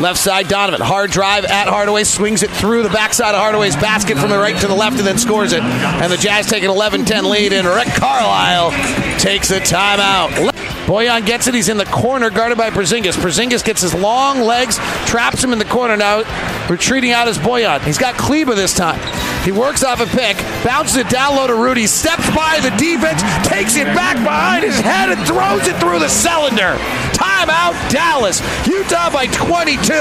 Left side, Donovan. Hard drive at Hardaway. Swings it through the backside of Hardaway's basket from the right to the left and then scores it. And the Jazz take an 11 10 lead, and Rick Carlisle takes a timeout. Boyan gets it. He's in the corner, guarded by Porzingis. Porzingis gets his long legs, traps him in the corner. Now retreating out is Boyan. He's got Kleber this time. He works off a pick, bounces it down low to Rudy, steps by the defense, takes it back behind his head, and throws it through the cylinder. Timeout, Dallas. Utah by 22.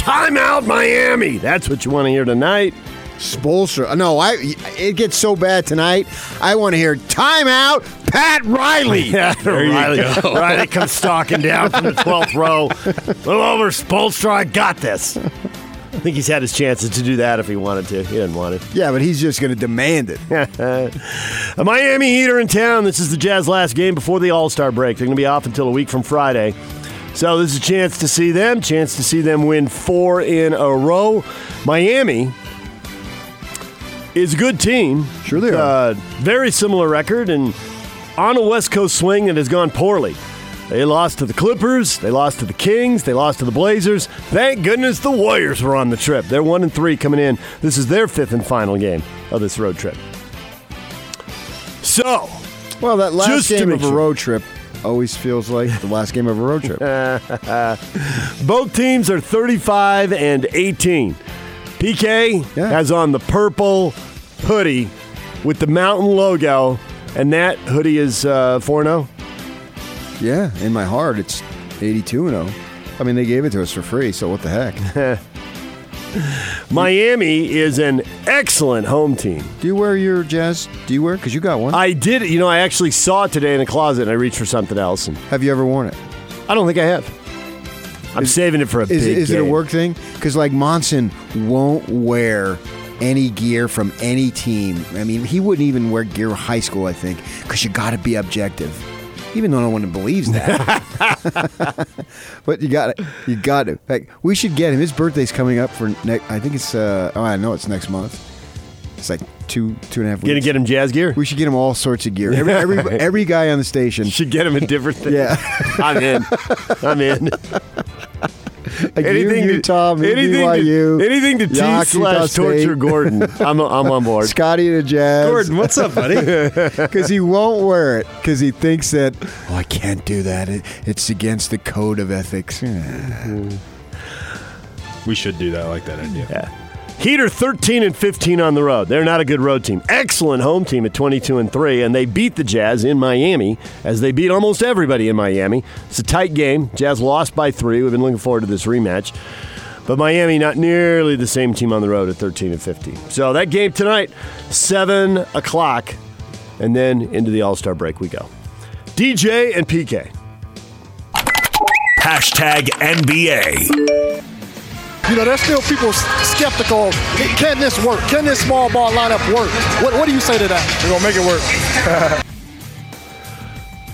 Timeout, Miami. That's what you want to hear tonight. Spoelstra. No, I. It gets so bad tonight. I want to hear timeout, Pat Riley. Yeah, Riley. Riley comes stalking down from the 12th row. Little over Spoelstra. I got this. I think he's had his chances to do that if he wanted to. He didn't want it. Yeah, but he's just going to demand it. a Miami Heater in town. This is the Jazz last game before the All Star break. They're going to be off until a week from Friday. So this is a chance to see them, chance to see them win four in a row. Miami is a good team. Sure they are. Uh, very similar record and on a West Coast swing that has gone poorly. They lost to the Clippers. They lost to the Kings. They lost to the Blazers. Thank goodness the Warriors were on the trip. They're one and three coming in. This is their fifth and final game of this road trip. So, well, that last just game of a road trip always feels like the last game of a road trip. Both teams are 35 and 18. PK yeah. has on the purple hoodie with the mountain logo, and that hoodie is uh, 4 0. Yeah, in my heart, it's 82 0. I mean, they gave it to us for free, so what the heck? Miami is an excellent home team. Do you wear your jazz? Do you wear? Because you got one. I did. You know, I actually saw it today in the closet, and I reached for something else. And have you ever worn it? I don't think I have. I'm is, saving it for a is, big. Is game. it a work thing? Because like Monson won't wear any gear from any team. I mean, he wouldn't even wear gear high school. I think because you got to be objective even though no one believes that. but you got it. You got it. Like we should get him. His birthday's coming up for next. I think it's. Uh, oh, I know it's next month. It's like two two and a half. Weeks. Gonna get him jazz gear. We should get him all sorts of gear. Every every, every guy on the station should get him a different thing. Yeah, I'm in. I'm in. Like anything you, Utah, to, anything BYU, to, anything to tease slash torture Gordon. I'm, I'm on board. Scotty the Jazz. Gordon, what's up, buddy? Because he won't wear it because he thinks that oh I can't do that. It, it's against the code of ethics. We should do that. I like that idea. Yeah. Heater 13 and 15 on the road. They're not a good road team. Excellent home team at 22 and 3 and they beat the Jazz in Miami as they beat almost everybody in Miami. It's a tight game. Jazz lost by 3. We've been looking forward to this rematch. But Miami not nearly the same team on the road at 13 and 15. So that game tonight 7 o'clock and then into the All-Star break we go. DJ and PK. Hashtag NBA you know, there's still people skeptical. Can this work? Can this small ball lineup work? What, what do you say to that? We're going to make it work.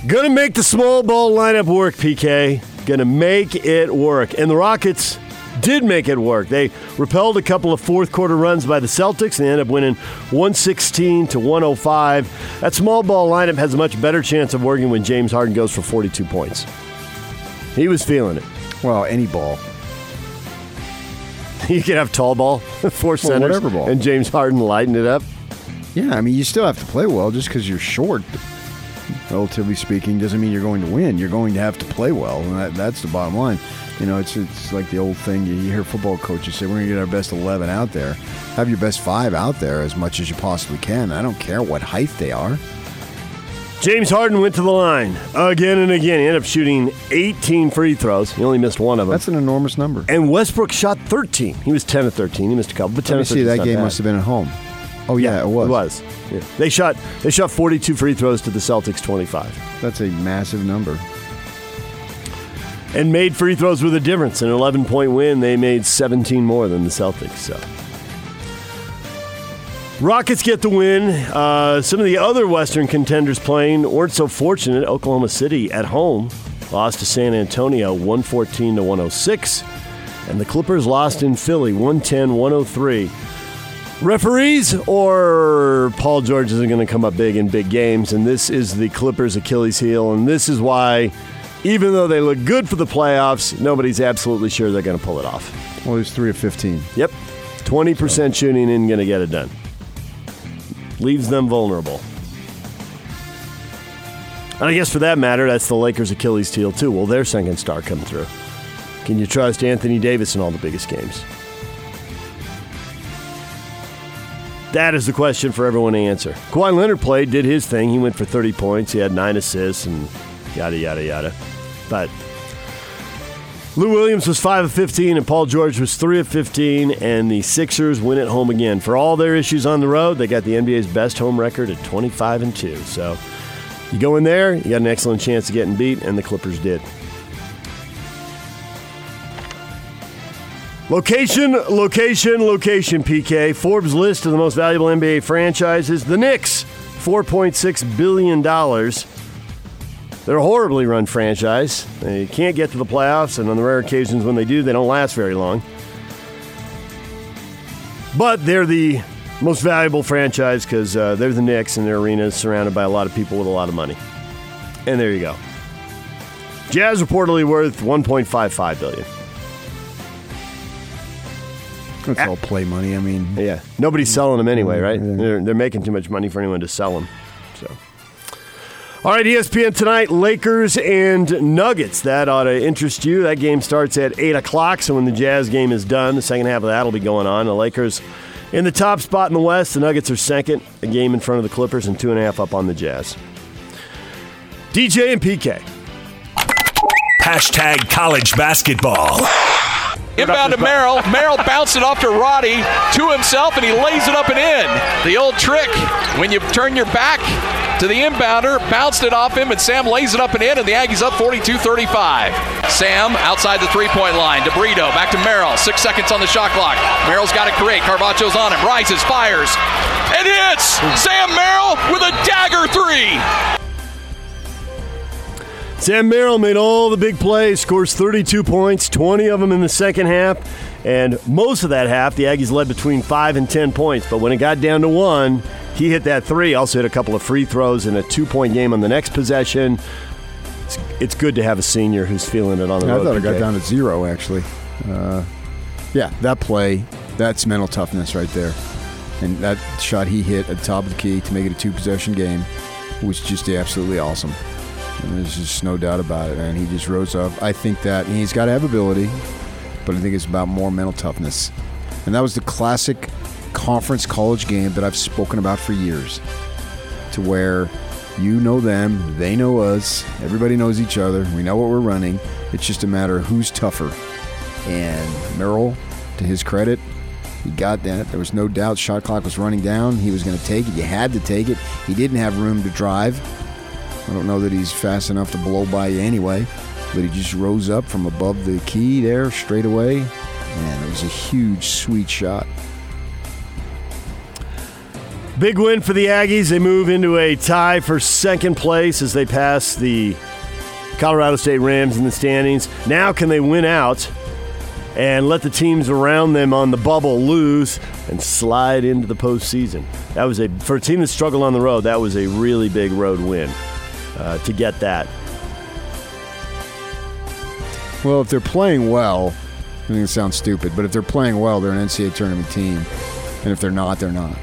Gonna make the small ball lineup work, PK. Gonna make it work. And the Rockets did make it work. They repelled a couple of fourth quarter runs by the Celtics and they ended up winning 116 to 105. That small ball lineup has a much better chance of working when James Harden goes for 42 points. He was feeling it. Well, any ball. you could have tall ball, four centers, whatever ball. and James Harden lighting it up. Yeah, I mean, you still have to play well just because you're short. Relatively speaking, doesn't mean you're going to win. You're going to have to play well, and that, that's the bottom line. You know, it's it's like the old thing. You hear football coaches say, "We're going to get our best eleven out there. Have your best five out there as much as you possibly can. I don't care what height they are." James Harden went to the line again and again. He ended up shooting 18 free throws. He only missed one of them. That's an enormous number. And Westbrook shot 13. He was 10 of 13. He missed a couple, but 10 Let me see, that game bad. must have been at home. Oh yeah, yeah it was. It was. Yeah. They shot they shot 42 free throws to the Celtics 25. That's a massive number. And made free throws with a difference. An 11 point win, they made 17 more than the Celtics. So Rockets get the win. Uh, some of the other Western contenders playing weren't so fortunate. Oklahoma City at home lost to San Antonio 114 to 106. And the Clippers lost in Philly 110 103. Referees or Paul George isn't going to come up big in big games. And this is the Clippers' Achilles heel. And this is why, even though they look good for the playoffs, nobody's absolutely sure they're going to pull it off. Well, he's three of 15. Yep. 20% shooting isn't going to get it done. Leaves them vulnerable. And I guess for that matter, that's the Lakers' Achilles heel, too. Will their second star come through? Can you trust Anthony Davis in all the biggest games? That is the question for everyone to answer. Kawhi Leonard played, did his thing. He went for 30 points. He had nine assists and yada, yada, yada. But Lou Williams was 5 of 15, and Paul George was 3 of 15, and the Sixers win at home again. For all their issues on the road, they got the NBA's best home record at 25 and 2. So you go in there, you got an excellent chance of getting beat, and the Clippers did. Location, location, location, PK. Forbes list of the most valuable NBA franchises. The Knicks, $4.6 billion. They're a horribly run franchise. They can't get to the playoffs, and on the rare occasions when they do, they don't last very long. But they're the most valuable franchise because uh, they're the Knicks, and their arena is surrounded by a lot of people with a lot of money. And there you go. Jazz reportedly worth 1.55 billion. That's all play money. I mean, Yeah, nobody's selling them anyway, right? They're, they're making too much money for anyone to sell them. So, all right, ESPN tonight: Lakers and Nuggets. That ought to interest you. That game starts at eight o'clock. So when the Jazz game is done, the second half of that will be going on. The Lakers in the top spot in the West. The Nuggets are second, a game in front of the Clippers, and two and a half up on the Jazz. DJ and PK. Hashtag college basketball. Inbound to Merrill. Merrill bounced it off to Roddy to himself, and he lays it up and in. The old trick when you turn your back to the inbounder, bounced it off him, and Sam lays it up and in, and the Aggies up 42 35. Sam outside the three point line. DeBrito back to Merrill. Six seconds on the shot clock. Merrill's got to create. Carvacho's on him. Rises, fires, and hits. Sam Merrill with a dagger three. Sam Merrill made all the big plays, scores 32 points, 20 of them in the second half. And most of that half, the Aggies led between 5 and 10 points. But when it got down to one, he hit that three, also hit a couple of free throws in a two point game on the next possession. It's, it's good to have a senior who's feeling it on the I road. I thought it got down to zero, actually. Uh, yeah, that play, that's mental toughness right there. And that shot he hit at the top of the key to make it a two possession game was just absolutely awesome. And there's just no doubt about it. And he just rose up. I think that he's got to have ability, but I think it's about more mental toughness. And that was the classic conference college game that I've spoken about for years to where you know them, they know us, everybody knows each other, we know what we're running. It's just a matter of who's tougher. And Merrill, to his credit, he got that. There was no doubt shot clock was running down. He was going to take it. You had to take it. He didn't have room to drive. I don't know that he's fast enough to blow by you anyway, but he just rose up from above the key there straight away. And it was a huge, sweet shot. Big win for the Aggies. They move into a tie for second place as they pass the Colorado State Rams in the standings. Now, can they win out and let the teams around them on the bubble lose and slide into the postseason? That was a for a team that struggled on the road. That was a really big road win uh, to get that. Well, if they're playing well, I think it sounds stupid, but if they're playing well, they're an NCAA tournament team. And if they're not, they're not.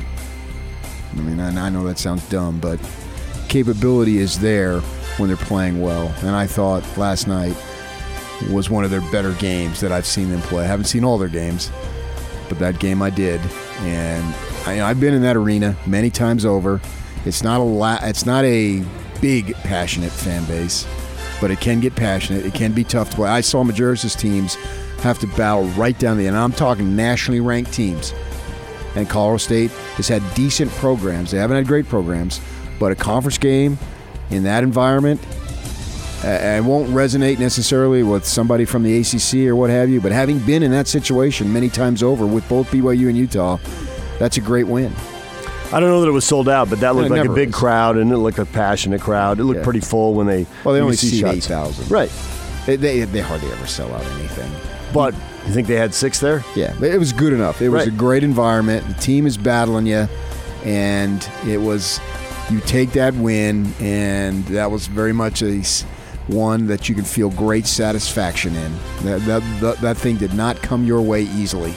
I mean, I know that sounds dumb, but capability is there when they're playing well. And I thought last night was one of their better games that I've seen them play. I haven't seen all their games, but that game I did. And I, I've been in that arena many times over. It's not a la- it's not a big passionate fan base, but it can get passionate. It can be tough to play. I saw Majerus's teams have to battle right down the end. I'm talking nationally ranked teams. And Colorado State has had decent programs. They haven't had great programs, but a conference game in that environment, uh, it won't resonate necessarily with somebody from the ACC or what have you. But having been in that situation many times over with both BYU and Utah, that's a great win. I don't know that it was sold out, but that looked like a big is. crowd, and it looked like a passionate crowd. It looked Yeah. pretty full when they. Well, they only see eight thousand. Right, They, they they hardly ever sell out anything. but you think they had six there? Yeah, it was good enough. It was Right. a great environment. The team is battling you, and it was you take that win, and that was very much a one that you can feel great satisfaction in. That that that, that thing did not come your way easily.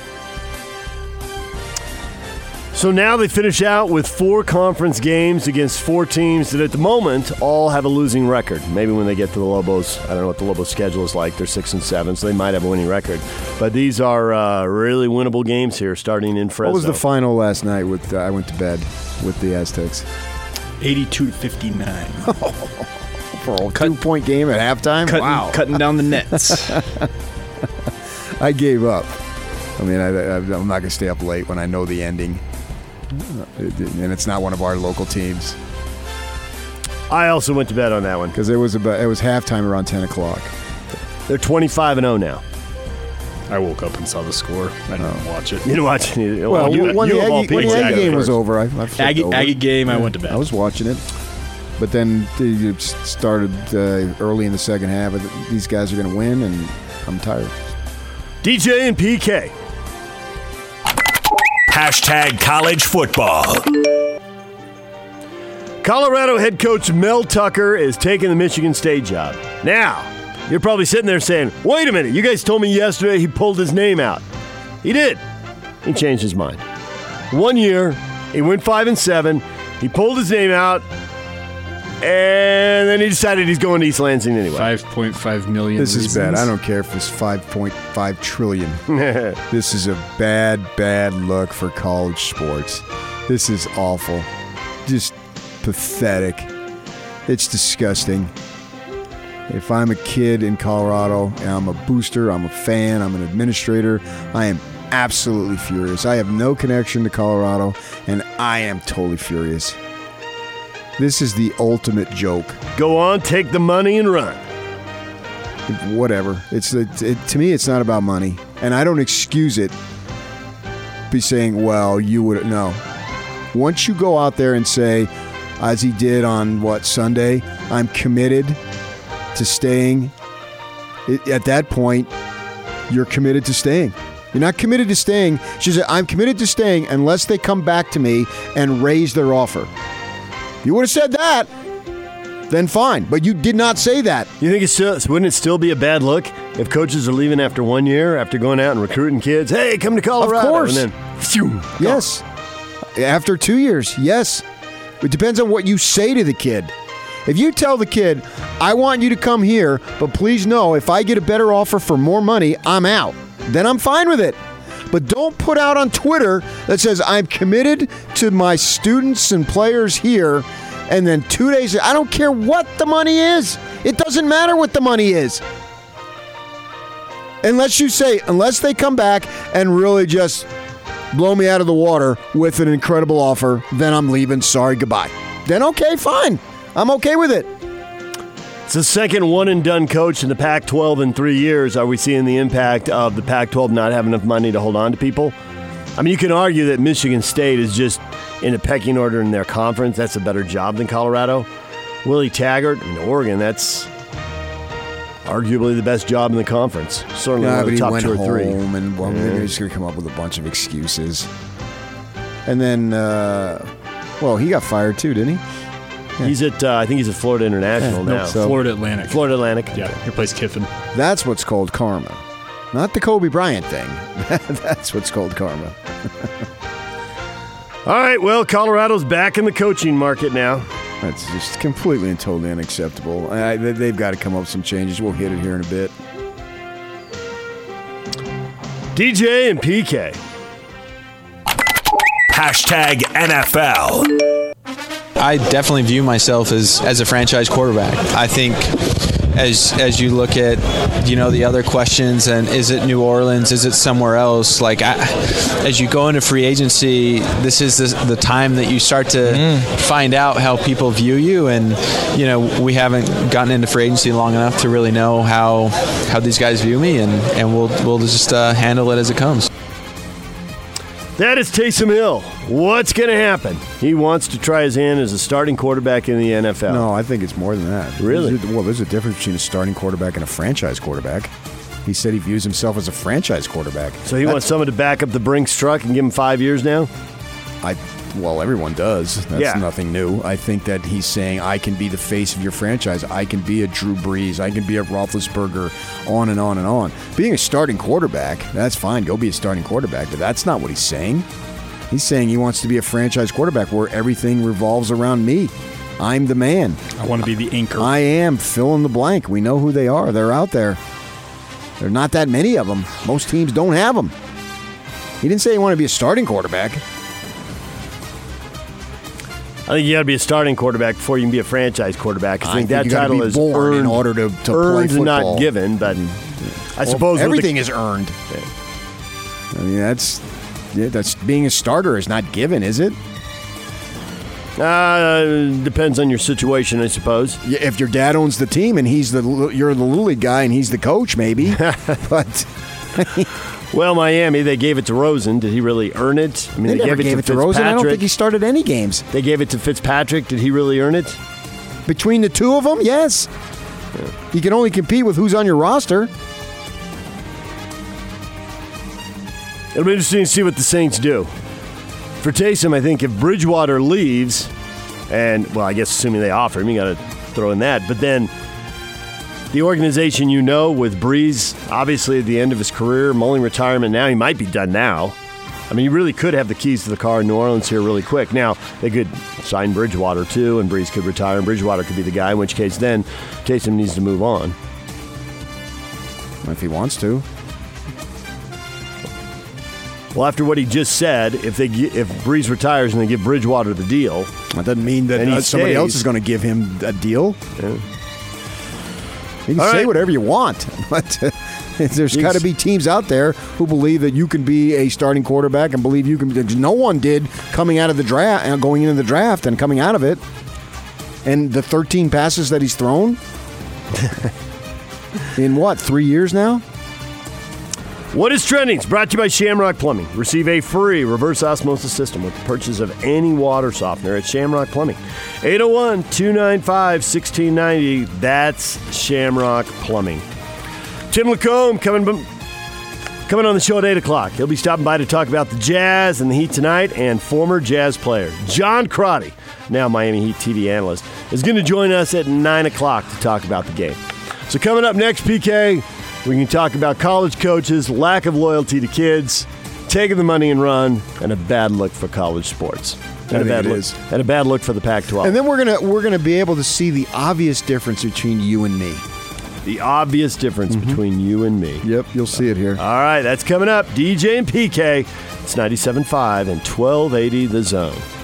So now they finish out with four conference games against four teams that at the moment all have a losing record. Maybe when they get to the Lobos, I don't know what the Lobos schedule is like. They're six and seven, so they might have a winning record. But these are uh, really winnable games here, starting in Fresno. What was the final last night? With uh, I went to bed with the Aztecs 82 to 59. for a two point game at halftime. Cutting, wow, cutting down the nets. I gave up. I mean, I, I, I'm not going to stay up late when I know the ending, and it's not one of our local teams. I also went to bed on that one. because it was about it was halftime around ten o'clock. They're 25 and 0 now. I woke up and saw the score. I didn't watch it. You didn't watch any. Well, you- when, you the of all Aggie, when people the Aggie exactly game was first. over, I, I flipped Aggie, over. Aggie game, I went to bed. I was watching it, but then it started uh, early in the second half. I th- These guys are going to win, and I'm tired. DJ and PK. Hashtag college football. Colorado head coach Mel Tucker is taking the Michigan State job. Now, you're probably sitting there saying, wait a minute, you guys told me yesterday he pulled his name out. He did. He changed his mind. One year, he went five and seven, he pulled his name out, and then he decided he's going to East Lansing anyway. 5.5 million. This is bad. reasons. I don't care if it's five point five trillion. this is a bad, bad look for college sports. This is awful. Just pathetic. It's disgusting. If I'm a kid in Colorado and I'm a booster, I'm a fan, I'm an administrator, I am absolutely furious. I have no connection to Colorado and I am totally furious. This is the ultimate joke. Go on, take the money and run. whatever. It's it, it, to me, it's not about money, and I don't excuse it. Be saying, "Well, you would no." Once you go out there and say, as he did on what Sunday, I'm committed to staying. It, at that point, you're committed to staying. You're not committed to staying. She said, "I'm committed to staying unless they come back to me and raise their offer." You would have said that, then fine. But you did not say that. You think it's still, wouldn't it still be a bad look if coaches are leaving after one year, after going out and recruiting kids? Hey, come to Colorado. course. And then, phew, Yes. After two years, yes. It depends on what you say to the kid. If you tell the kid, I want you to come here, but please know if I get a better offer for more money, I'm out, then I'm fine with it. But don't put out on Twitter that says, I'm committed to my students and players here, and then two days, I don't care what the money is. It doesn't matter what the money is. Unless you say, unless they come back and really just blow me out of the water with an incredible offer, then I'm leaving. Sorry, goodbye. Then okay, fine. I'm okay with it. It's the second one and done coach in the Pac 12 in three years. Are we seeing the impact of the Pac 12 not having enough money to hold on to people? I mean, you can argue that Michigan State is just in a pecking order in their conference. That's a better job than Colorado. Willie Taggart in Oregon, that's arguably the best job in the conference. Certainly one of the top went two or home, three. and well, they're just going to come up with a bunch of excuses. And then, uh, well, he got fired too, didn't he? He's at, uh, I think he's at Florida International No, now. so- Florida Atlantic. Florida Atlantic. Yeah, he plays Kiffin. That's what's called karma, not the Kobe Bryant thing. That's what's called karma. All right, well, Colorado's back in the coaching market now. That's just completely and totally unacceptable. I, they, they've got to come up with some changes. We'll hit it here in a bit. DJ and PK. Hashtag NFL. I definitely view myself as, as a franchise quarterback. I think as as you look at you know the other questions and is it New Orleans is it somewhere else like I, as you go into free agency this is the, the time that you start to find out how people view you. And you know we haven't gotten into free agency long enough to really know how how these guys view me. And and we'll we'll just uh, handle it as it comes That is Taysom Hill. What's going to happen? He wants to try his hand as a starting quarterback in the NFL. No, I think it's more than that. Really? There's a- well, there's a difference between a starting quarterback and a franchise quarterback. He said he views himself as a franchise quarterback. So he wants someone to back up the Brinks truck and give him five years now? I well, everyone does. That's Yeah. nothing new. I think that he's saying I can be the face of your franchise. I can be a Drew Brees. I can be a Roethlisberger. On and on and on. Being a starting quarterback, that's fine. Go be a starting quarterback, but that's not what he's saying. He's saying he wants to be a franchise quarterback where everything revolves around me. I'm the man. I want to be the anchor. I am fill in the blank. We know who they are. They're out there. There are not that many of them. Most teams don't have them. He didn't say he wanted to be a starting quarterback. I think you got to be a starting quarterback before you can be a franchise quarterback. I I think think that title is born in earned, order to- to earned and not given. But I Well, suppose with the- everything is earned. I mean, that's yeah, that's being a starter is not given, is it? Uh, depends on your situation, I suppose. Yeah, If your dad owns the team and he's the you're the little league guy and he's the coach, maybe. but Well, Miami, they gave it to Rosen. Did he really earn it? I mean, they, never gave it to Rosen. I don't think he started any games. They gave it to Fitzpatrick. Did he really earn it? Between the two of them, yes. You can only compete with who's on your roster. It'll be interesting to see what the Saints do. For Taysom, I think if Bridgewater leaves, and, well, I guess assuming they offer him, you got to throw in that. But then the organization you know with Brees, obviously at the end of his career, mulling retirement now, he might be done now. I mean, you really could have the keys to the car in New Orleans here really quick. Now, they could sign Bridgewater too, and Brees could retire, and Bridgewater could be the guy, in which case then Taysom needs to move on. If he wants to. Well, after what he just said, if they if Brees retires and they give Bridgewater the deal, That doesn't mean that somebody stays. else is going to give him a deal. You can All say right. whatever you want, but there's got to be teams out there who believe that you can be a starting quarterback and believe you can. No one did coming out of the draft, uh, going into the draft, and coming out of it. And the 13 passes that he's thrown in what three years now? What is trending? It's brought to you by Shamrock Plumbing. Receive a free reverse osmosis system with the purchase of any water softener at Shamrock Plumbing. 801 295 1690. That's Shamrock Plumbing. Tim Lacombe coming, coming on the show at 8 o'clock. He'll be stopping by to talk about the Jazz and the Heat tonight, and former Jazz player John Crotty, now Miami Heat TV analyst, is going to join us at 9 o'clock to talk about the game. So, coming up next, PK, we can talk about college coaches, lack of loyalty to kids, taking the money and run, and a bad look for college sports. And I a bad look, is. and a bad look for the Pac-12. And then we're gonna we're gonna be able to see the obvious difference between you and me. the obvious difference mm-hmm. between you and me. Yep, you'll see it here. All right, that's coming up. DJ and PK. It's 97.5 and 1280 The Zone.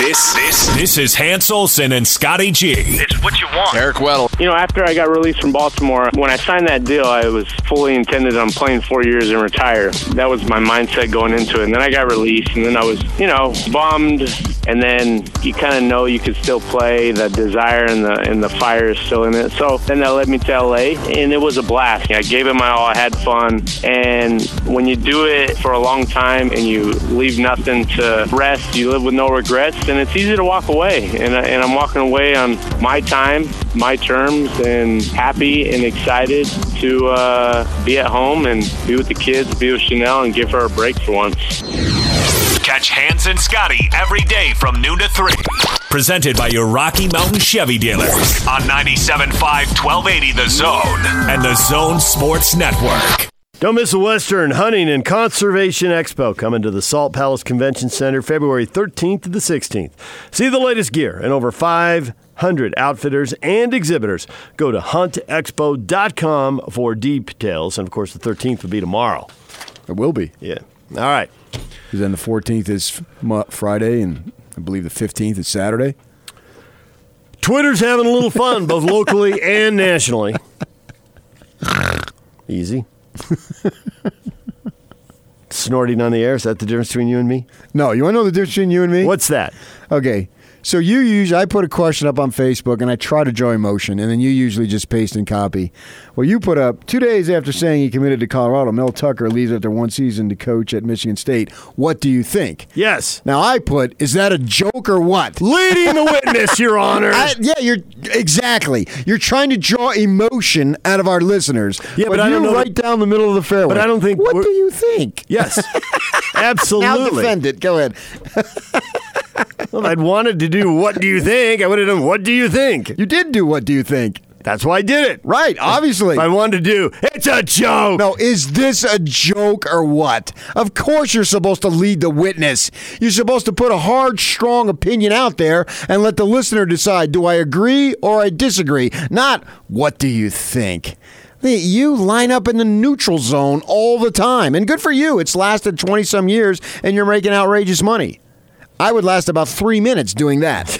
This this this is Hans Olsen and Scotty G. It's what you want. Eric Weddle. You know, after I got released from Baltimore, when I signed that deal, I was fully intended on playing four years and retire. That was my mindset going into it. And then I got released, and then I was, you know, bummed. And then you kind of know you could still play. The desire and the and the fire is still in it. So then that led me to LA, and it was a blast. I gave it my all. I had fun. And when you do it for a long time and you leave nothing to rest, you live with no regrets, then it's easy to walk away. And, I- and I'm walking away on my time, my terms, and happy and excited to uh, be at home and be with the kids, be with Chanel, and give her a break for once. Catch Hans and Scotty every day from noon to 3. Presented by your Rocky Mountain Chevy dealers on 97.5 1280 The Zone and The Zone Sports Network. Don't miss the Western Hunting and Conservation Expo coming to the Salt Palace Convention Center February 13th to the 16th. See the latest gear and over 500 outfitters and exhibitors. Go to huntexpo.com for details. And of course, the 13th will be tomorrow. It will be. Yeah. All right. Because then the 14th is Friday, and I believe the 15th is Saturday. Twitter's having a little fun, both locally and nationally. Easy. Snorting on the air. Is that the difference between you and me? No, you want to know the difference between you and me? What's that? Okay, So you usually I put a question up on Facebook and I try to draw emotion, and then you usually just paste and copy. Well, you put up two days after saying he committed to Colorado, Mel Tucker leaves after one season to coach at Michigan State. What do you think? Yes. Now I put, is that a joke or what? Leading the witness, Your Honor. I, yeah, you're exactly. You're trying to draw emotion out of our listeners. Yeah, but I you don't know right down the middle of the fairway. But I don't think What do you think? yes. absolutely. Now defend it. Go ahead. Well, if I'd wanted to do what do you think, I would have done what do you think? You did do what do you think? That's why I did it. Right, obviously. If I wanted to do, it's a joke. No, is this a joke or what? Of course you're supposed to lead the witness. You're supposed to put a hard, strong opinion out there and let the listener decide do I agree or I disagree? Not what do you think? You line up in the neutral zone all the time. And good for you. It's lasted 20 some years and you're making outrageous money. I would last about three minutes doing that.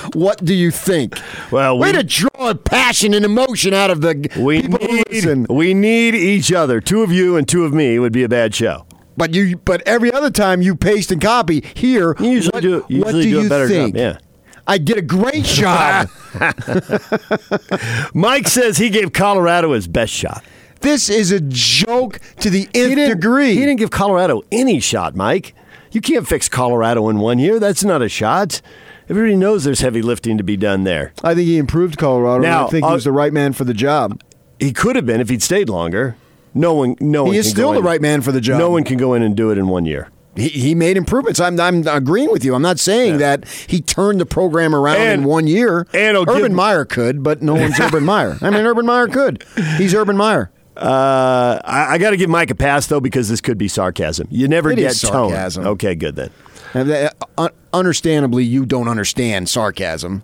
what do you think? Well, way we- to draw passion and emotion out of the We people who need, listen. we need each other. Two of you and two of me would be a bad show. But you, but every other time you paste and copy here, You usually what, do, usually what do do you a better think? job. Yeah. I did a great job. Mike says he gave Colorado his best shot. this is a joke to the nth didn't, degree. he didn't give Colorado any shot, Mike. You can't fix Colorado in one year. That's not a shot. Everybody knows there's heavy lifting to be done there. I think he improved Colorado. Now, and I think he uh, was the right man for the job. He could have been if he'd stayed longer. No one, no one. He is still the right man for the job. No one can go in and do it in one year. He, he made improvements. I'm, I'm agreeing with you. I'm not saying that he turned the program around And- in one year. and Urban give- Meyer could, but no one's Urban Meyer. I mean, Urban Meyer could. He's Urban Meyer. Uh, I, I got to give Mike a pass though because this could be sarcasm. You never It get is tone. sarcasm. Okay, good then. And that- un- understandably, you don't understand sarcasm.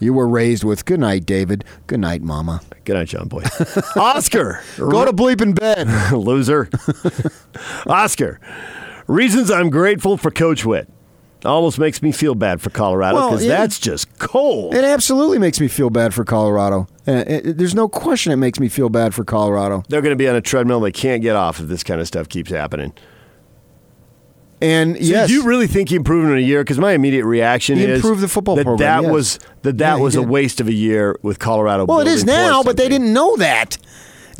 You were raised with "Good night, David." Good night, Mama. Good night, John Boy. Oscar, Go to bleep in bed. loser. Oscar, reasons I'm grateful for Coach Witt. Almost makes me feel bad for Colorado because yeah. that's just cold. It absolutely makes me feel bad for Colorado. Uh, it- there's no question it makes me feel bad for Colorado. They're going to be on a treadmill they can't get off if this kind of stuff keeps happening. And So yes, do you really think he improved in a year? Because my immediate reaction He is improved the football that program, That yes. was that that Yeah, was a waste of a year with Colorado. well, it is now, but they didn't know that.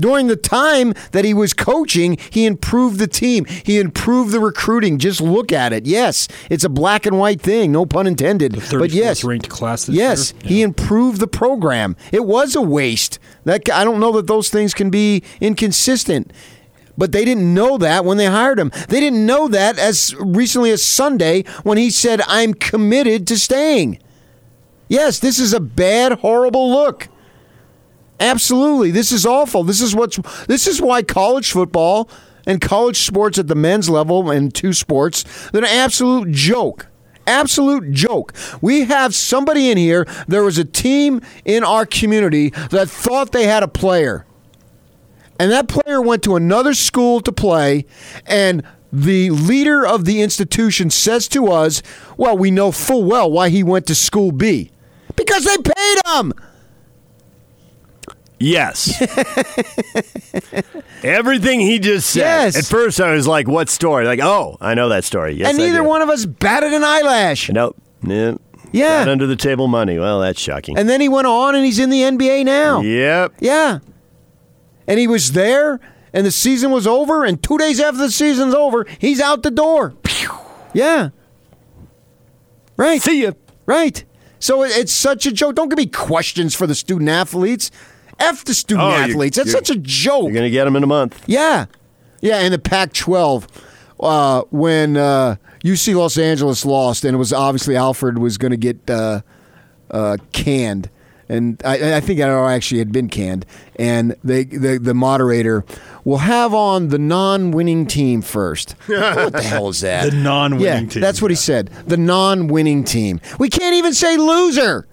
During the time that he was coaching, he improved the team. He improved the recruiting. Just look at it. Yes, it's a black and white thing, no pun intended. But yes, ranked class yes, year. he improved the program. It was a waste. That I don't know that those things can be inconsistent. But they didn't know that when they hired him. They didn't know that as recently as Sunday when he said, "I'm committed to staying." Yes, this is a bad, horrible look. Absolutely. This is awful. This is what's this is why college football and college sports at the men's level and two sports, they're an absolute joke. Absolute joke. We have somebody in here, there was a team in our community that thought they had a player. And that player went to another school to play, and the leader of the institution says to us, Well, we know full well why he went to school B. Because they paid him. Yes. Everything he just said. Yes. At first, I was like, "What story?" Like, "Oh, I know that story." Yes, and I neither do. one of us batted an eyelash. Nope. Nope. Yeah. Got under the table money. Well, that's shocking. And then he went on and he's in the NBA now. yep. Yeah. And he was there and the season was over and 2 days after the season's over, he's out the door. Pew. Yeah. Right. See ya. Right. So it's such a joke. Don't give me questions for the student athletes. F the student Oh, athletes. That's such a joke. You're gonna get him in a month. Yeah. Yeah, in the Pac 12, uh, when uh, UC Los Angeles lost, and it was obviously Alfred was going to get uh, uh, canned. And I, I think I actually had been canned. And they, the, the moderator will have on the non winning team first. what the hell is that? The non-winning yeah, team, That's what he said. The non winning team. We can't even say loser.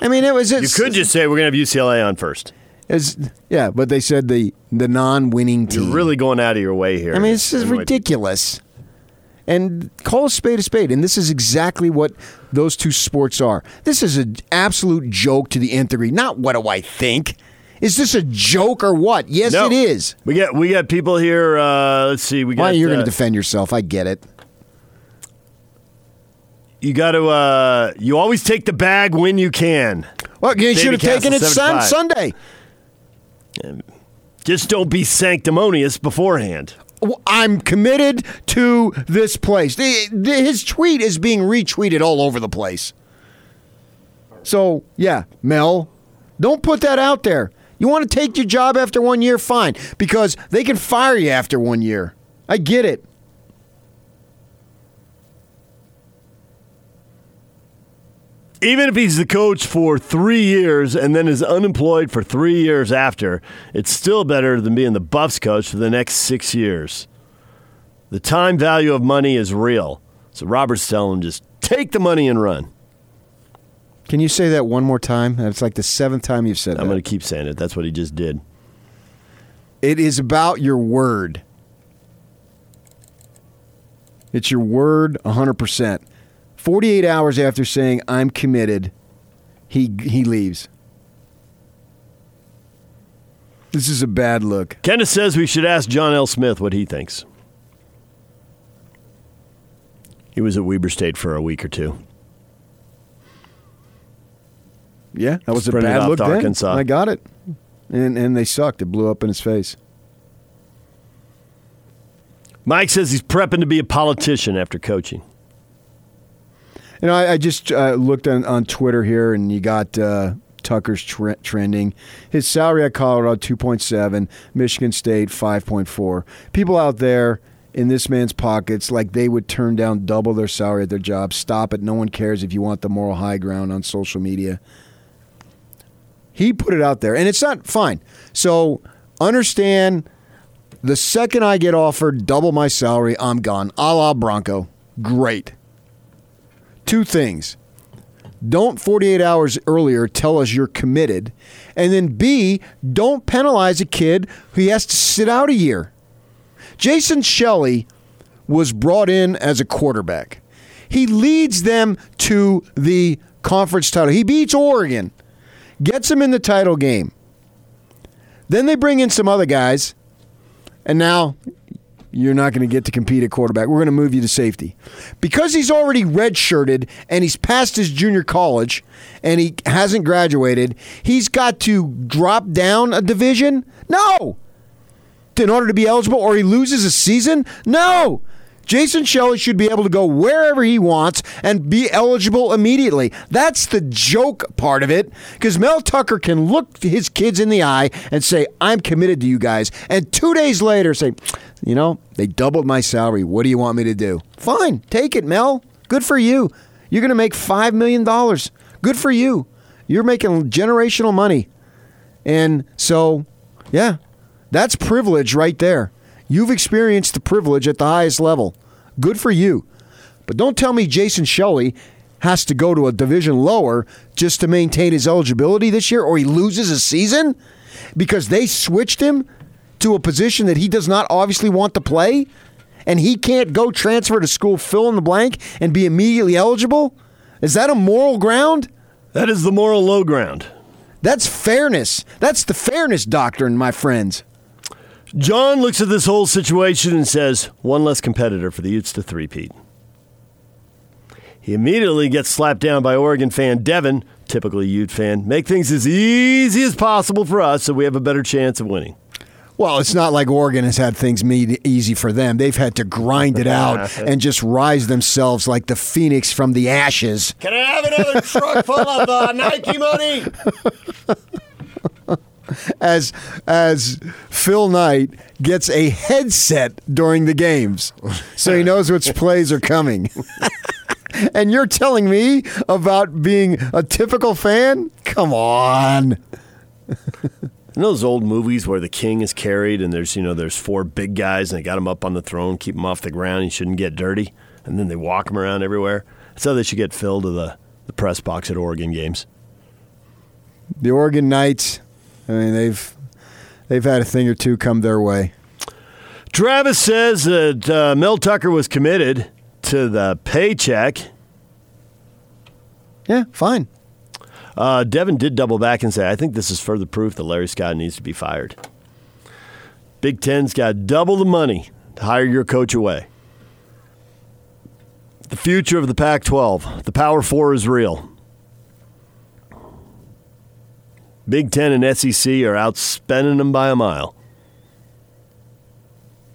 I mean, it was. just, You could just say we're gonna have UCLA on first. it's- yeah, but they said the the non-winning team. You're really going out of your way here. I mean, this is ridiculous. And call a spade a spade. And this is exactly what those two sports are. This is an absolute joke to the nth degree. Not what do I think? Is this a joke or what? Yes, No. it is. We got we got people here. Uh, let's see. We got. Why you're uh, going to defend yourself? I get it. You got to. Uh, you always take the bag when you can. Well, you should have taken it sun, Sunday. Just don't be sanctimonious beforehand. I'm committed to this place. The- the- His tweet is being retweeted all over the place. So, yeah, Mel, don't put that out there. You want to take your job after one year? Fine, because they can fire you after one year. I get it. Even if he's the coach for three years and then is unemployed for three years after, it's still better than being the Buffs coach for the next six years. The time value of money is real. So Robert's telling him just take the money and run. Can you say that one more time? It's like the seventh time you've said I'm that. going to keep saying it. That's what he just did. It is about your word. It's your word 100%. 48 hours after saying I'm committed, he he leaves. This is a bad look. Kenneth says we should ask John L. Smith what he thinks. He was at Weber State for a week or two. Yeah, that was a Sprinted bad look to then. Arkansas. I got it. And and they sucked. It blew up in his face. Mike says he's prepping to be a politician after coaching. You know, I, I just uh, looked on, on Twitter here, and you got uh, Tucker's tre- trending. His salary at Colorado two point seven, Michigan State five point four. People out there in this man's pockets, like they would turn down double their salary at their job. Stop it! No one cares if you want the moral high ground on social media. He put it out there, and it's not fine. So understand. The second I get offered double my salary, I'm gone. A la Bronco. Great two things. Don't 48 hours earlier tell us you're committed. And then B, don't penalize a kid who has to sit out a year. Jason Shelley was brought in as a quarterback. He leads them to the conference title. He beats Oregon, gets them in the title game. Then they bring in some other guys, and now you're not going to get to compete at quarterback. We're going to move you to safety. Because he's already redshirted and he's past his junior college and he hasn't graduated, he's got to drop down a division? No. In order to be eligible, or he loses a season? No. Jason Shelley should be able to go wherever he wants and be eligible immediately. That's the joke part of it. Because Mel Tucker can look his kids in the eye and say, I'm committed to you guys. And two days later say, you know, they doubled my salary. What do you want me to do? Fine, take it, Mel. Good for you. You're going to make $5 million. Good for you. You're making generational money. And so, yeah, that's privilege right there. You've experienced the privilege at the highest level. Good for you. But don't tell me Jason Shelley has to go to a division lower just to maintain his eligibility this year or he loses a season because they switched him to a position that he does not obviously want to play and he can't go transfer to school fill in the blank and be immediately eligible? Is that a moral ground? That is the moral low ground. That's fairness. That's the fairness doctrine, my friends. John looks at this whole situation and says, one less competitor for the Utes to three-peat. He immediately gets slapped down by Oregon fan Devin, typically Ute fan. Make things as easy as possible for us so we have a better chance of winning. Well, it's not like Oregon has had things made easy for them. They've had to grind it out and just rise themselves like the phoenix from the ashes. Can I have another truck full of uh, Nike money? As as Phil Knight gets a headset during the games, so he knows which plays are coming. and you're telling me about being a typical fan? Come on. In those old movies where the king is carried and there's you know there's four big guys and they got him up on the throne, keep him off the ground, he shouldn't get dirty, and then they walk him around everywhere. That's how they should get filled to the, the press box at Oregon games. The Oregon Knights, I mean they've they've had a thing or two come their way. Travis says that uh, Mel Tucker was committed to the paycheck. Yeah, fine. Uh, Devin did double back and say, I think this is further proof that Larry Scott needs to be fired. Big Ten's got double the money to hire your coach away. The Future of the Pac 12. The Power Four is real. Big Ten and SEC are outspending them by a mile.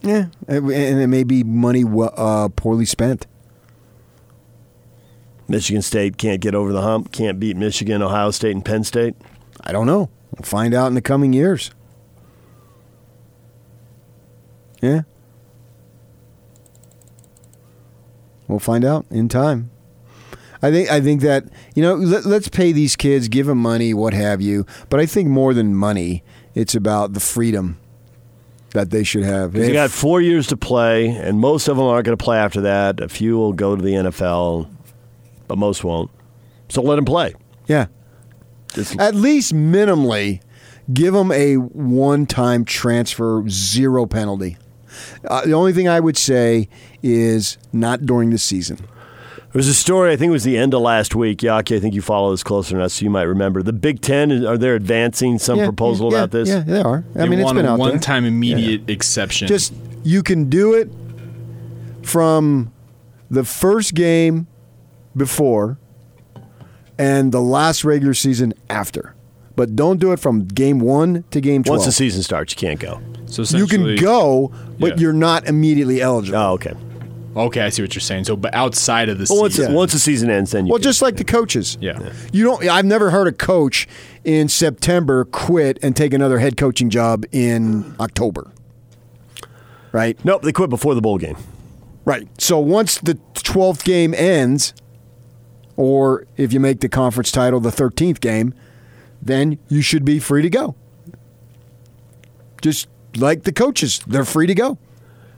Yeah, and it may be money uh, poorly spent. Michigan State can't get over the hump, can't beat Michigan, Ohio State, and Penn State. I don't know. We'll find out in the coming years. Yeah. We'll find out in time. I think I think that you know let, us pay these kids, give them money, what have you. But I think more than money, it's about the freedom that they should have. You got four years to play, and most of them aren't going to play after that. A few will go to the NFL, but most won't. So let them play. Yeah. Just, At least minimally, give them a one-time transfer, zero penalty. Uh, the only thing I would say is not during the season. There was a story, I think it was the end of last week. Yaki, I think you follow this closer than us, so you might remember. The Big Ten, are they advancing some yeah, proposal yeah, about this? Yeah, they are. I they mean, it's been out one time immediate yeah. exception. Just, you can do it from the first game before and the last regular season after. But don't do it from game one to game 12. Once the season starts, you can't go. So you can go, but yeah. you're not immediately eligible. Oh, okay. Okay, I see what you're saying. So, but outside of the well, season, once, once the season ends, then you well, just like the coaches. Yeah. yeah. you don't. I've never heard a coach in September quit and take another head coaching job in October. Right? Nope, they quit before the bowl game. Right. So once the 12th game ends, or if you make the conference title the 13th game, then you should be free to go. Just like the coaches, they're free to go.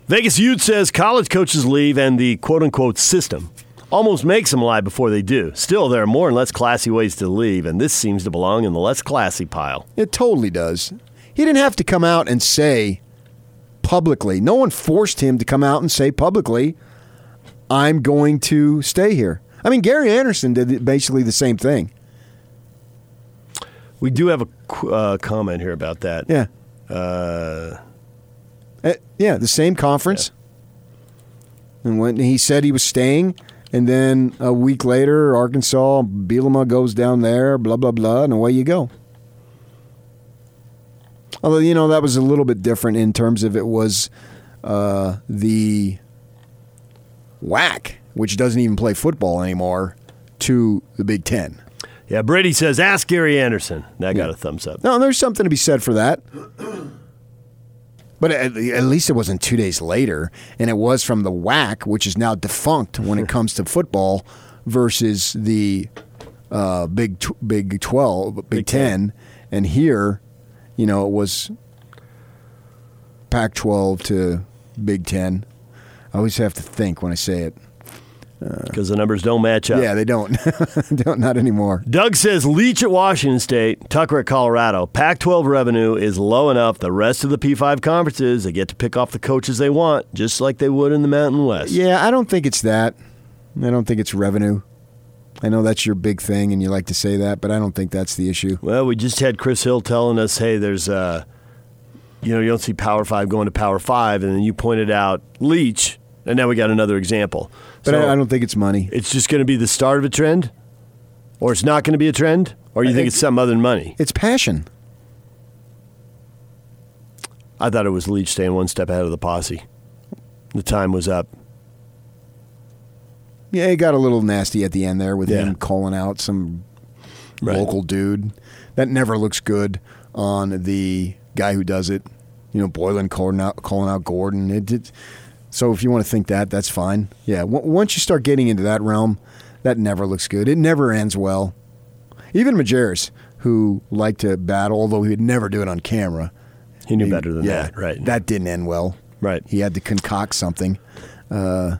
Vegas Youth says college coaches leave and the quote unquote system almost makes them lie before they do. Still, there are more and less classy ways to leave, and this seems to belong in the less classy pile. It totally does. He didn't have to come out and say publicly, no one forced him to come out and say publicly, I'm going to stay here. I mean, Gary Anderson did basically the same thing. We do have a uh, comment here about that. Yeah. Uh, uh, yeah, the same conference. Yeah. And when he said he was staying, and then a week later, Arkansas, Bielema goes down there, blah, blah, blah, and away you go. Although, you know, that was a little bit different in terms of it was uh, the WAC, which doesn't even play football anymore, to the Big Ten. Yeah, Brady says, ask Gary Anderson. That got a thumbs up. No, there's something to be said for that. But at, at, least it wasn't two days later, and it was from the WAC, which is now defunct when it comes to football, versus the uh, Big Big Twelve, Big, Big 10. 10. and here, you know, it was Pac-12 to Big Ten. I always have to think when I say it because the numbers don't match up. Yeah, they don't. don't. Not anymore. Doug says Leach at Washington State, Tucker at Colorado. Pac 12 revenue is low enough. The rest of the P5 conferences, they get to pick off the coaches they want, just like they would in the Mountain West. Yeah, I don't think it's that. I don't think it's revenue. I know that's your big thing and you like to say that, but I don't think that's the issue. Well, we just had Chris Hill telling us, hey, there's, uh, you know, you don't see Power 5 going to Power 5, and then you pointed out Leach, and now we got another example. But so I, I, don't think it's money. It's just going to be the start of a trend, or it's not going to be a trend, or you think it's something other than money. It's passion. I thought it was Leach staying one step ahead of the posse. The time was up. Yeah, it got a little nasty at the end there with yeah. him calling out some right. local dude. That never looks good on the guy who does it. You know, Boylen calling out calling out Gordon. It, it so if you want to think that, that's fine. Yeah, w- once you start getting into that realm, that never looks good. It never ends well. Even Majerus, who liked to battle, although he would never do it on camera. He knew he, better than yeah, that, right? That didn't end well. Right. He had to concoct something. Uh,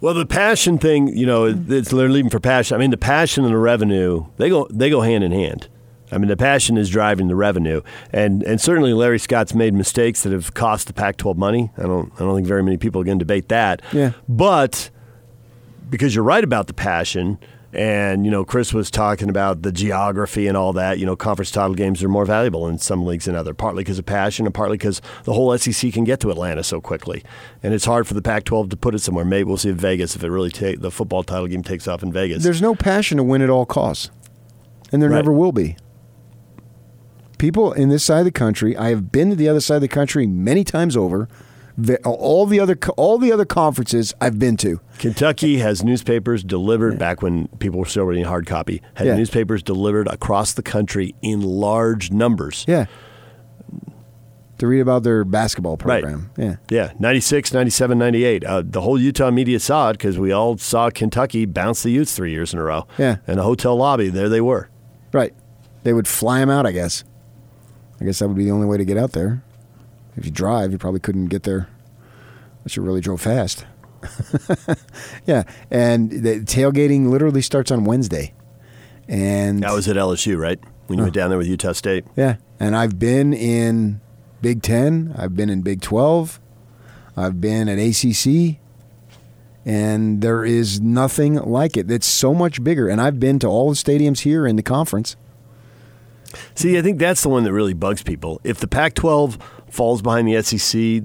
well, the passion thing, you know, it's they're leaving for passion. I mean, the passion and the revenue, they go they go hand in hand. I mean, the passion is driving the revenue, and and certainly Larry Scott's made mistakes that have cost the Pac-12 money. I don't I don't think very many people are going to debate that. Yeah. But because you're right about the passion, And, you know, Chris was talking about the geography and all that. You know, conference title games are more valuable in some leagues than other, partly because of passion and partly because the whole SEC can get to Atlanta so quickly. And it's hard for the Pac 12 to put it somewhere. Maybe we'll see if Vegas, if it really take the football title game takes off in Vegas. There's no passion to win at all costs, and there Right. never will be. People in this side of the country, I have been to the other side of the country many times over. All the other all the other conferences I've been to. Kentucky has newspapers delivered back when people were still reading hard copy, had Yeah. newspapers delivered across the country in large numbers. Yeah. To read about their basketball program. Yeah. Yeah, 96, 97, 98. Uh, the whole Utah media saw it because we all saw Kentucky bounce the Utes three years in a row. Yeah. In a hotel lobby, there they were. Right. They would fly them out, I guess. I guess that would be the only way to get out there. If you drive, you probably couldn't get there unless you really drove fast. yeah. And the tailgating literally starts on Wednesday. And That was at LSU, right? When you went uh. down there with Utah State. yeah. And I've been in Big Ten, I've been in Big 12, I've been at ACC, and there is nothing like it. It's so much bigger. And I've been to all the stadiums here in the conference. See, I think that's the one that really bugs people. If the Pac-12 falls behind the SEC,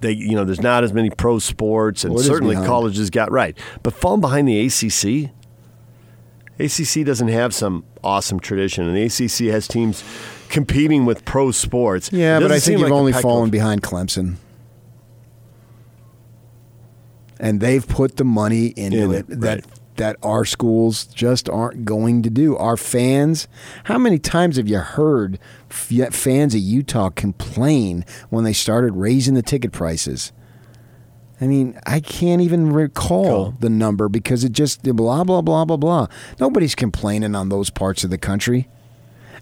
they you know there's not as many pro sports, and Well, certainly colleges got right. But falling behind the ACC, ACC doesn't have some awesome tradition, and the ACC has teams competing with pro sports. Yeah, but I think you've like only fallen behind Clemson. And they've put the money into In it it, right. that our schools just aren't going to do. Our fans, how many times have you heard fans of Utah complain when they started raising the ticket prices? I mean, I can't even recall Cool. the number because it just blah blah blah blah blah. Nobody's complaining on those parts of the country.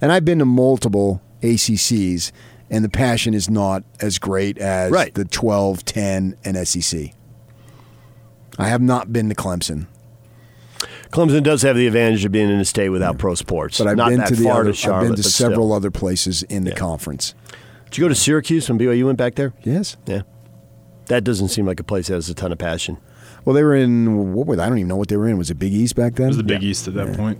And I've been to multiple ACCs, and the passion is not as great as Right. the 12, 10, and SEC. I have not been to Clemson, Clemson does have the advantage of being in a state without pro sports. but I've not been that to the far other, to Charlotte. I've been to but several still. other places in the conference. Did you go to Syracuse when BYU went back there? Yes. Yeah. That doesn't seem like a place that has a ton of passion. Well, they were in what were they? I don't even know what they were in. Was it Big East back then? It was the Big East at that point.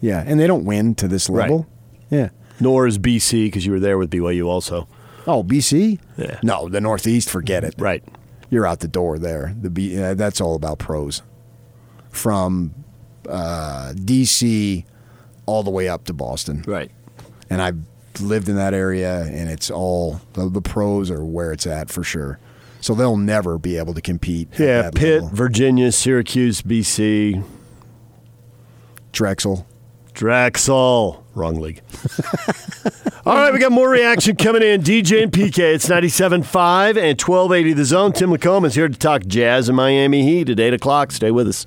yeah, and they don't win to this Right. level. Yeah. Nor is BC because you were there with BYU also. Oh, BC? Yeah. No, the Northeast. Forget it. Right. You're out the door there. The B, uh, that's all about pros. From uh, DC all the way up to Boston. Right. and I've lived in that area, and it's all the, the pros are where it's at for sure. So they'll never be able to compete. at Yeah, that Pitt, level. Virginia, Syracuse, BC, Drexel. Drexel. Wrong league. All right, we got more reaction coming in. DJ and PK, it's 97.5 and 1280 The Zone. Tim Lacombe is here to talk Jazz and Miami Heat at 8 o'clock. Stay with us.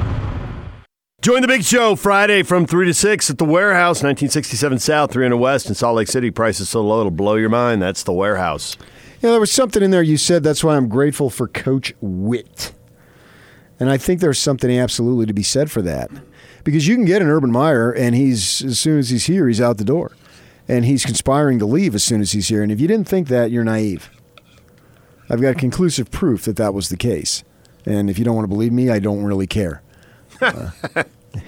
Join the big show Friday from 3 to 6 at the Warehouse, 1967 South, 300 West in Salt Lake City. Prices so low it'll blow your mind. That's the Warehouse. Yeah, there was something in there you said. That's why I'm grateful for Coach Witt. And I think there's something absolutely to be said for that. Because you can get an Urban Meyer, and he's as soon as he's here, he's out the door. And he's conspiring to leave as soon as he's here. And if you didn't think that, you're naive. I've got conclusive proof that that was the case. And if you don't want to believe me, I don't really care. Uh,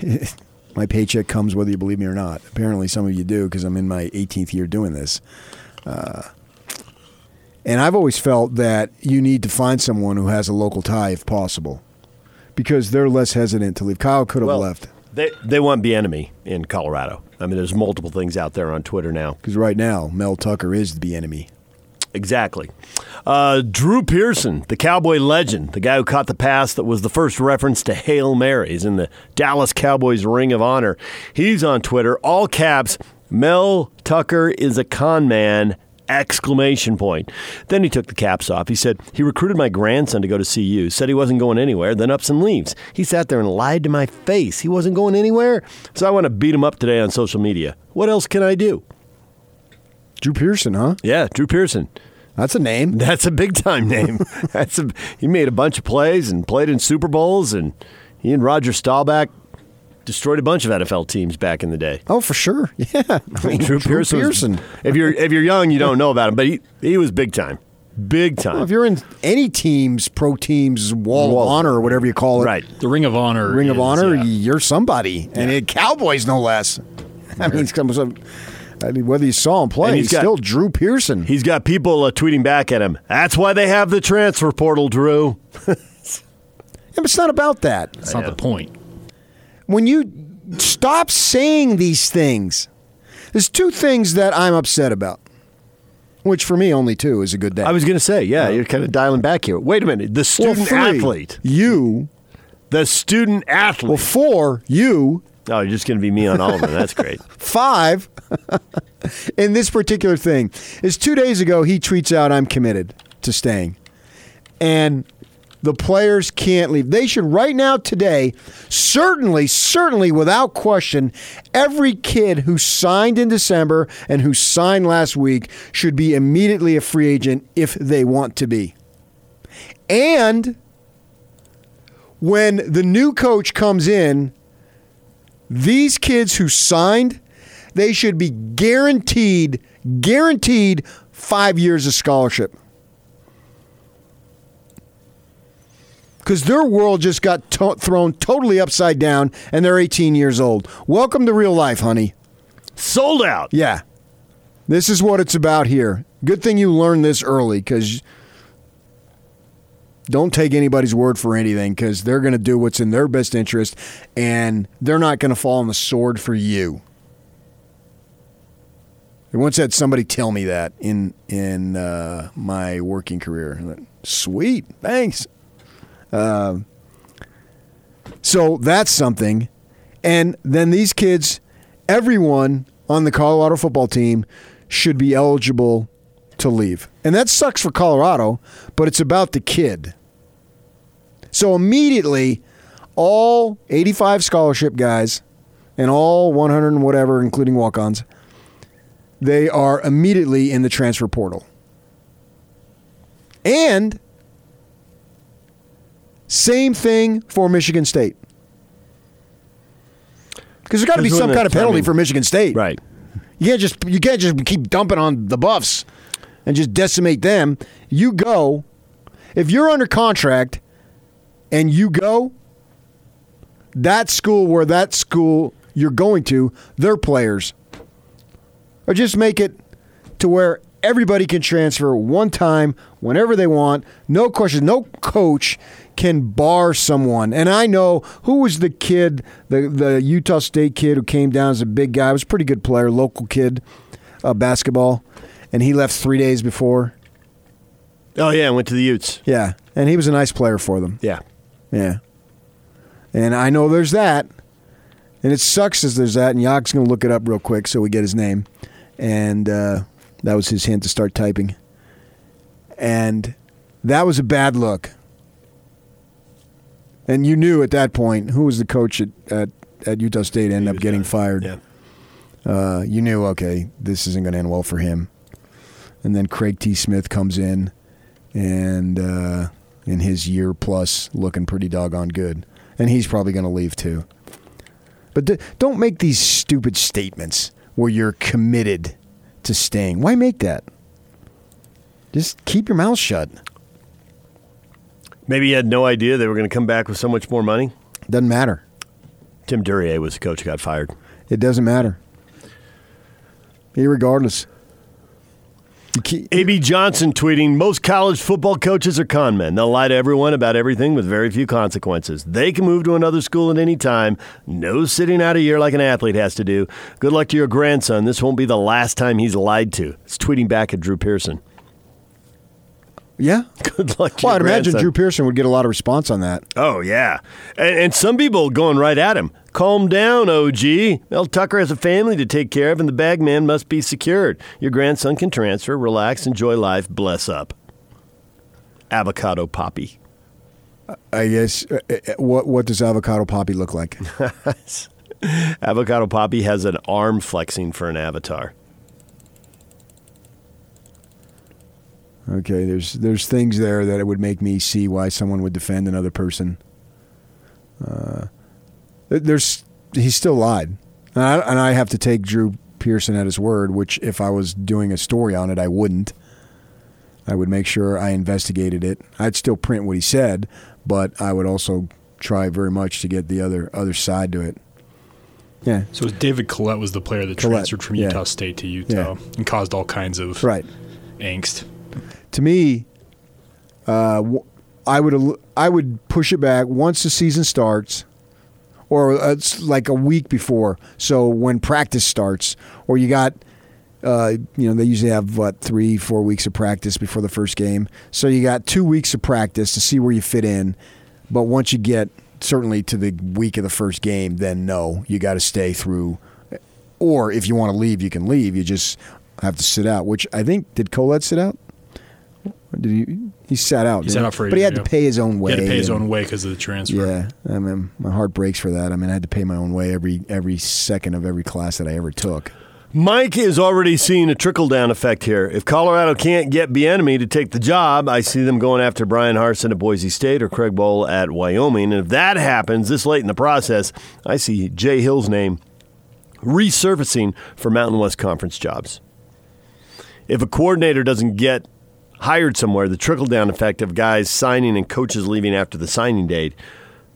my paycheck comes whether you believe me or not. Apparently, some of you do because I'm in my 18th year doing this. Uh, and I've always felt that you need to find someone who has a local tie if possible because they're less hesitant to leave. Kyle could have Well, left They, they want enemy in Colorado. I mean, there's multiple things out there on Twitter now. because right now, Mel Tucker is the enemy. Exactly. Uh, Drew Pearson, the Cowboy legend, the guy who caught the pass that was the first reference to Hail Marys in the Dallas Cowboys Ring of Honor. He's on Twitter, all caps. Mel Tucker is a con man Exclamation point. Then he took the caps off. He said, He recruited my grandson to go to CU, said he wasn't going anywhere, then ups and leaves. He sat there and lied to my face. He wasn't going anywhere. So I want to beat him up today on social media. What else can I do? Drew Pearson, huh? Yeah, Drew Pearson. That's a name. That's a big time name. That's a, he made a bunch of plays and played in Super Bowls, and he and Roger Staubach destroyed a bunch of NFL teams back in the day. Oh, for sure. Yeah. I mean, Drew, Pearson. was- Pearson. if you're if you're young, you don't know about him, but he he was big time, big time. Well, if you're in any team's pro team's wall Wall. of honor or whatever you call it, right. The Ring of Honor. Ring of Honor, yeah. you're somebody, and it, Cowboys no less. I mean, it's come some. I mean, whether you saw him play, And he's, he's got- still Drew Pearson. He's got people uh, tweeting back at him. That's why they have the transfer portal, Drew. Yeah, but it's not about that. That's not the point. When you stop saying these things, there's two things that I'm upset about. Which for me, only two is a good day. I was going to say, yeah, you're kind of dialing back here. Wait a minute. The Well, student three, athlete. You. The student athlete. Well, four, you. Oh, you're just going to be me on all of them. That's great. Five, in this particular thing, is two days ago he tweets out, I'm committed to staying. And the players can't leave. They should, right now, today, certainly, certainly, without question, every kid who signed in December and who signed last week should be immediately a free agent if they want to be. And when the new coach comes in, these kids who signed, they should be guaranteed, guaranteed five years of scholarship. Because their world just got to- thrown totally upside down and they're 18 years old. Welcome to real life, honey. Sold out. Yeah. This is what it's about here. Good thing you learned this early because don't take anybody's word for anything because they're going to do what's in their best interest and they're not going to fall on the sword for you. I once had somebody tell me that in in uh, my working career. Sweet, thanks. Um, so that's something. And then these kids, everyone on the Colorado football team should be eligible to leave. And that sucks for Colorado, but it's about the kid. So immediately, all 85 scholarship guys and all 100 and whatever, including walk ons, they are immediately in the transfer portal. And same thing for Michigan State. Because there's got to be some kind of the- I penalty mean- for Michigan State. Right. You can't just you can't just keep dumping on the Buffs and just decimate them. You go if you're under contract and you go that school where that school you're going to, their players. Or just make it to where everybody can transfer one time whenever they want. No question. No coach can bar someone. And I know who was the kid, the the Utah State kid who came down as a big guy. Was a pretty good player, local kid, uh, basketball, and he left three days before. Oh yeah, I went to the Utes. Yeah, and he was a nice player for them. Yeah. Yeah. And I know there's that. And it sucks as there's that. And Yak's going to look it up real quick so we get his name. And uh, that was his hint to start typing. And that was a bad look. And you knew at that point who was the coach at, at, at Utah State ended up getting fired. Yeah. Uh, you knew, okay, this isn't going to end well for him. And then Craig T. Smith comes in, and uh, in his year plus, looking pretty doggone good. And he's probably going to leave too. But d- don't make these stupid statements where you're committed to staying. Why make that? Just keep your mouth shut. Maybe you had no idea they were going to come back with so much more money. Doesn't matter. Tim Duryea was the coach who got fired. It doesn't matter. Irregardless. AB Johnson tweeting, most college football coaches are con men. They'll lie to everyone about everything with very few consequences. They can move to another school at any time. No sitting out a year like an athlete has to do. Good luck to your grandson. This won't be the last time he's lied to. It's tweeting back at Drew Pearson. Yeah. Good luck. Well, I'd imagine grandson. Drew Pearson would get a lot of response on that. Oh yeah, and, and some people going right at him. Calm down, OG. Mel Tucker has a family to take care of, and the bag man must be secured. Your grandson can transfer, relax, enjoy life, bless up. Avocado Poppy. I guess. Uh, uh, what what does avocado poppy look like? Avocado Poppy has an arm flexing for an avatar. Okay, there's there's things there that it would make me see why someone would defend another person. Uh, there's he still lied, and I, and I have to take Drew Pearson at his word. Which, if I was doing a story on it, I wouldn't. I would make sure I investigated it. I'd still print what he said, but I would also try very much to get the other other side to it. Yeah. So David Collette was the player that Collette, transferred from yeah. Utah State to Utah and caused all kinds of Right. angst. To me, uh, I would I would push it back once the season starts, or uh, it's like a week before. So when practice starts, or you got, uh, you know, they usually have what three, four weeks of practice before the first game. So you got two weeks of practice to see where you fit in. But once you get certainly to the week of the first game, then no, you got to stay through. Or if you want to leave, you can leave. You just have to sit out. Which I think did Collette sit out? Or Did he? He sat out. He sat out for but he had to pay his own He way. had to pay his and- own way because of the transfer. Yeah, I mean, my heart breaks for that. I mean, I had to pay my own way every every second of every class that I ever took. Mike is already seeing a trickle down effect here. If Colorado can't get Bieniemy to take the job, I see them going after Bryan Harsin at Boise State or Craig Bohl at Wyoming. And if that happens this late in the process, I see Jay Hill's name resurfacing for Mountain West Conference jobs. If a coordinator doesn't get hired somewhere, the trickle down effect of guys signing and coaches leaving after the signing date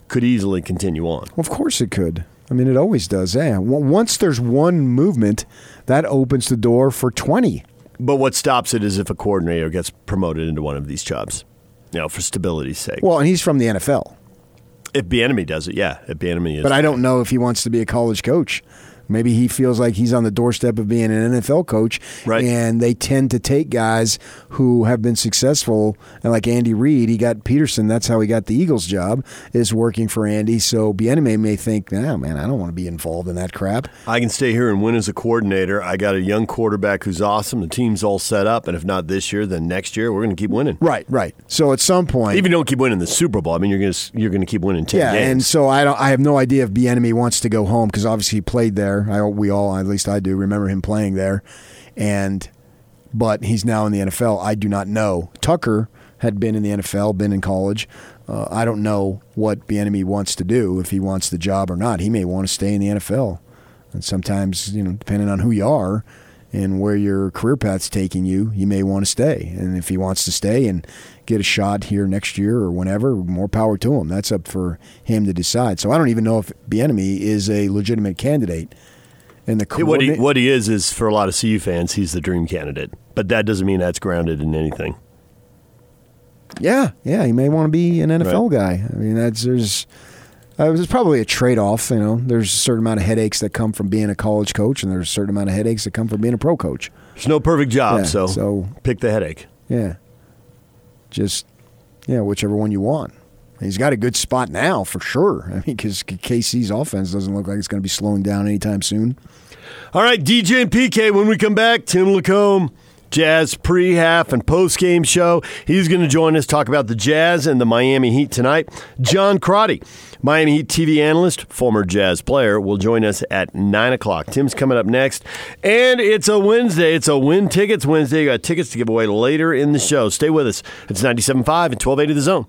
could easily continue on. Of course, it could. I mean, it always does. Yeah. Once there's one movement, that opens the door for twenty. But what stops it is if a coordinator gets promoted into one of these jobs, you know, for stability's sake. Well, and he's from the NFL, if Bieniemy does it, yeah, if Bieniemy is. but I don't know if he wants to be a college coach. Maybe he feels like he's on the doorstep of being an NFL coach, Right. and they tend to take guys who have been successful. And like Andy Reid, he got Pederson. That's how he got the Eagles job. Is working for Andy. So Bieniemy may think, "Nah, man, I don't want to be involved in that crap." I can stay here and win as a coordinator. I got a young quarterback who's awesome. The team's all set up, and if not this year, then next year we're going to keep winning. Right, right. So at some point, Even if you don't keep winning the Super Bowl, I mean, you're going to you're going to keep winning ten yeah, and so I don't. I have no idea if Bieniemy wants to go home because obviously he played there. I we all, at least I do, remember him playing there, and but he's now in the NFL. I do not know. Tucker had been in the NFL, been in college. Uh, I don't know what Bieniemy wants to do if he wants the job or not. He may want to stay in the NFL, and sometimes you know, depending on who you are and where your career path's taking you, you may want to stay. And if he wants to stay and get a shot here next year or whenever, more power to him. That's up for him to decide. So I don't even know if Bieniemy is a legitimate candidate. And the what he what he is is for a lot of CU fans, he's the dream candidate. But that doesn't mean that's grounded in anything. Yeah, yeah, he may want to be an NFL guy. I mean, that's there's uh, there's probably a trade off. You know, there's a certain amount of headaches that come from being a college coach, and there's a certain amount of headaches that come from being a pro coach. There's no perfect job, Yeah, so, so- pick the headache. Yeah, just yeah, whichever one you want. He's got a good spot now for sure. I mean, because KC's offense doesn't look like it's going to be slowing down anytime soon. All right, DJ and PK, when we come back, Tim Lacombe, Jazz pre half and post game show. He's going to join us, talk about the Jazz and the Miami Heat tonight. John Crotty, Miami Heat TV analyst, former Jazz player, will join us at 9 o'clock. Tim's coming up next. And it's a Wednesday. It's a Win Tickets Wednesday. You got tickets to give away later in the show. Stay with us. It's 97.5 and 1280 The Zone.